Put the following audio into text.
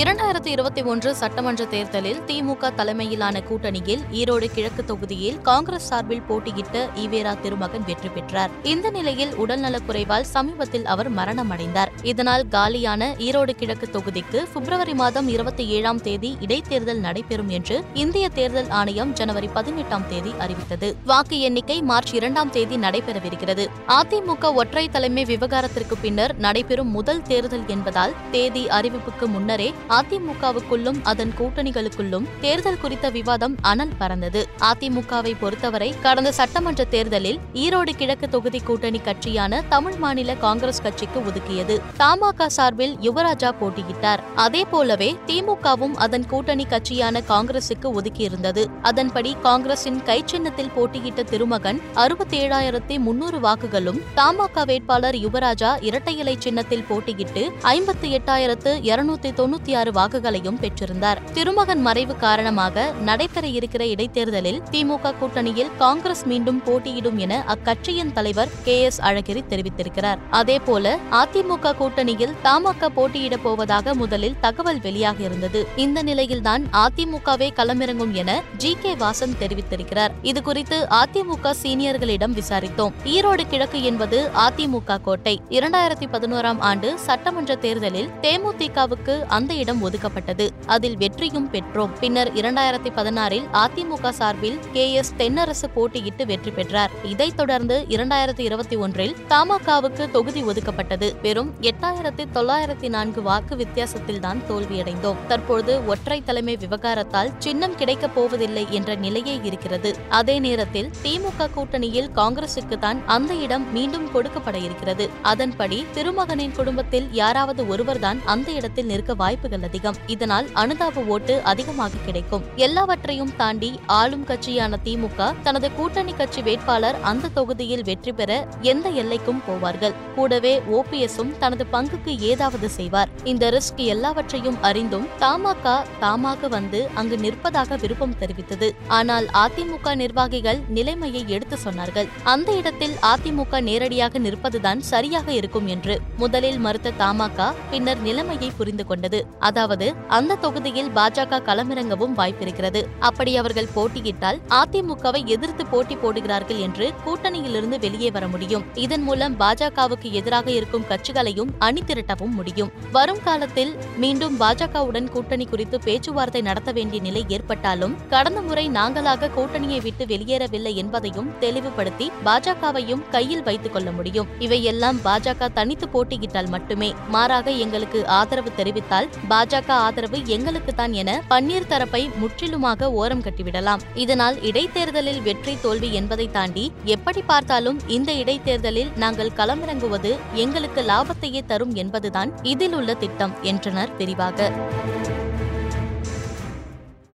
இரண்டாயிரத்தி இருபத்தி ஒன்று சட்டமன்ற தேர்தலில் திமுக தலைமையிலான கூட்டணியில் ஈரோடு கிழக்கு தொகுதியில் காங்கிரஸ் சார்பில் போட்டியிட்ட ஈவேரா திருமகன் வெற்றி பெற்றார். இந்த நிலையில் உடல்நலக்குறைவால் சமீபத்தில் அவர் மரணமடைந்தார். இதனால் காலியான ஈரோடு கிழக்கு தொகுதிக்கு பிப்ரவரி மாதம் இருபத்தி ஏழாம் தேதி இடைத்தேர்தல் நடைபெறும் என்று இந்திய தேர்தல் ஆணையம் ஜனவரி பதினெட்டாம் தேதி அறிவித்தது. வாக்கு எண்ணிக்கை மார்ச் இரண்டாம் தேதி நடைபெறவிருக்கிறது. அதிமுக ஒற்றை தலைமை விவகாரத்திற்கு பின்னர் நடைபெறும் முதல் தேர்தல் என்பதால் தேதி அறிவிப்புக்கு முன்னரே அதிமுகவுக்குள்ளும் அதன் கூட்டணிகளுக்குள்ளும் தேர்தல் குறித்த விவாதம் அனல் பறந்தது. அதிமுகவை பொறுத்தவரை கடந்த சட்டமன்ற தேர்தலில் ஈரோடு கிழக்கு தொகுதி கூட்டணி கட்சியான தமிழ் மாநில காங்கிரஸ் கட்சிக்கு ஒதுக்கியது. தமாக சார்பில் யுவராஜா போட்டியிட்டார். அதே போலவே திமுகவும் அதன் கூட்டணி கட்சியான காங்கிரசுக்கு ஒதுக்கியிருந்தது. அதன்படி காங்கிரசின் கைச்சின்னத்தில் போட்டியிட்ட திருமகன் அறுபத்தி ஏழாயிரத்தி முன்னூறு வாக்குகளும் தமாக வேட்பாளர் யுவராஜா இரட்டை இலை சின்னத்தில் போட்டியிட்டு ஐம்பத்தி எட்டாயிரத்து இருநூத்தி தொண்ணூத்தி ஆறு வாக்குகளையும் பெற்றிருந்தார். திருமகன் மறைவு காரணமாக நடைபெற இருக்கிற இடைத்தேர்தலில் திமுக கூட்டணியில் காங்கிரஸ் மீண்டும் போட்டியிடும் என அக்கட்சியின் தலைவர் கே எஸ் அழகிரி தெரிவித்திருக்கிறார். அதேபோல அதிமுக கூட்டணியில் தமாக போட்டியிடப் போவதாக முதலில் தகவல் வெளியாகியிருந்தது. இந்த நிலையில்தான் அதிமுகவே களமிறங்கும் என ஜி கே வாசன் தெரிவித்திருக்கிறார். இதுகுறித்து அதிமுக சீனியர்களிடம் விசாரித்தோம். ஈரோடு கிழக்கு என்பது அதிமுக கோட்டை. இரண்டாயிரத்தி பதினோராம் ஆண்டு சட்டமன்ற தேர்தலில் தேமுதிகவுக்கு அந்த இடம் ஒதுக்கப்பட்டது. அதில் வெற்றியும் பெற்றோம். பின்னர் இரண்டாயிரத்தி பதினாறில் அதிமுக சார்பில் கே எஸ் தென்னரசு போட்டியிட்டு வெற்றி பெற்றார். இதைத் தொடர்ந்து இரண்டாயிரத்தி இருபத்தி ஒன்றில் தமாகவுக்கு தொகுதி ஒதுக்கப்பட்டது. வெறும் எட்டாயிரத்தி தொள்ளாயிரத்தி நான்கு வாக்கு வித்தியாசத்தில்தான் தோல்வியடைந்தோம். தற்போது ஒற்றை தலைமை விவகாரத்தால் சின்னம் கிடைக்கப் போவதில்லை என்ற நிலையே இருக்கிறது. அதே நேரத்தில் திமுக கூட்டணியில் காங்கிரசுக்கு தான் அந்த இடம் மீண்டும் கொடுக்கப்பட இருக்கிறது. அதன்படி திருமகனின் குடும்பத்தில் யாராவது ஒருவர்தான் அந்த இடத்தில் நிற்க வாய்ப்புகள் அதிகம். இதனால் அனுதாப ஓட்டு அதிகமாக கிடைக்கும். எல்லாவற்றையும் தாண்டி ஆளும் கட்சியான திமுக தனது கூட்டணி கட்சி வேட்பாளர் அந்த தொகுதியில் வெற்றி பெற எந்த எல்லைக்கும் போவார்கள். கூடவே ஓபிஎஸும் தனது பங்குக்கு ஏதாவது செய்வார். இந்த ரிஸ்க் எல்லாவற்றையும் அறிந்தும் தமாக தாமாக வந்து அங்கு நிற்பதாக விருப்பம் தெரிவித்தது. ஆனால் அதிமுக நிர்வாகிகள் நிலைமையை எடுத்து சொன்னார்கள். அந்த இடத்தில் அதிமுக நேரடியாக நிற்பதுதான் சரியாக இருக்கும் என்று முதலில் மறுத்த தமாக பின்னர் நிலைமையை புரிந்து கொண்டது. அதாவது அந்த தொகுதியில் பாஜக களமிறங்கவும் வாய்ப்பிருக்கிறது. அப்படி அவர்கள் போட்டியிட்டால் அதிமுகவை எதிர்த்து போட்டி போடுகிறார்கள் என்று கூட்டணியிலிருந்து வெளியே வர முடியும். இதன் மூலம் பாஜகவுக்கு எதிராக இருக்கும் கட்சிகளையும் அணி திரட்டவும் முடியும். வரும் காலத்தில் மீண்டும் பாஜகவுடன் கூட்டணி குறித்து பேச்சுவார்த்தை நடத்த வேண்டிய நிலை ஏற்பட்டாலும் கடந்த முறை நாங்களாக கூட்டணியை விட்டு வெளியேறவில்லை என்பதையும் தெளிவுபடுத்தி பாஜகவையும் கையில் வைத்துக் கொள்ள முடியும். இவையெல்லாம் பாஜக தனித்து போட்டியிட்டால் மட்டுமே மாறாக எங்களுக்கு ஆதரவு தெரிவித்தால் பாஜக ஆதரவு எங்களுக்குத்தான் என பன்னீர் தரப்பை முற்றிலுமாக ஓரம் கட்டிவிடலாம். இதனால் இடைத்தேர்தலில் வெற்றி தோல்வி என்பதை தாண்டி எப்படி பார்த்தாலும் இந்த இடைத்தேர்தலில் நாங்கள் களமிறங்குவது எங்களுக்கு லாபத்தையே தரும் என்பதுதான் இதில் உள்ள திட்டம் என்றனர் விரிவாக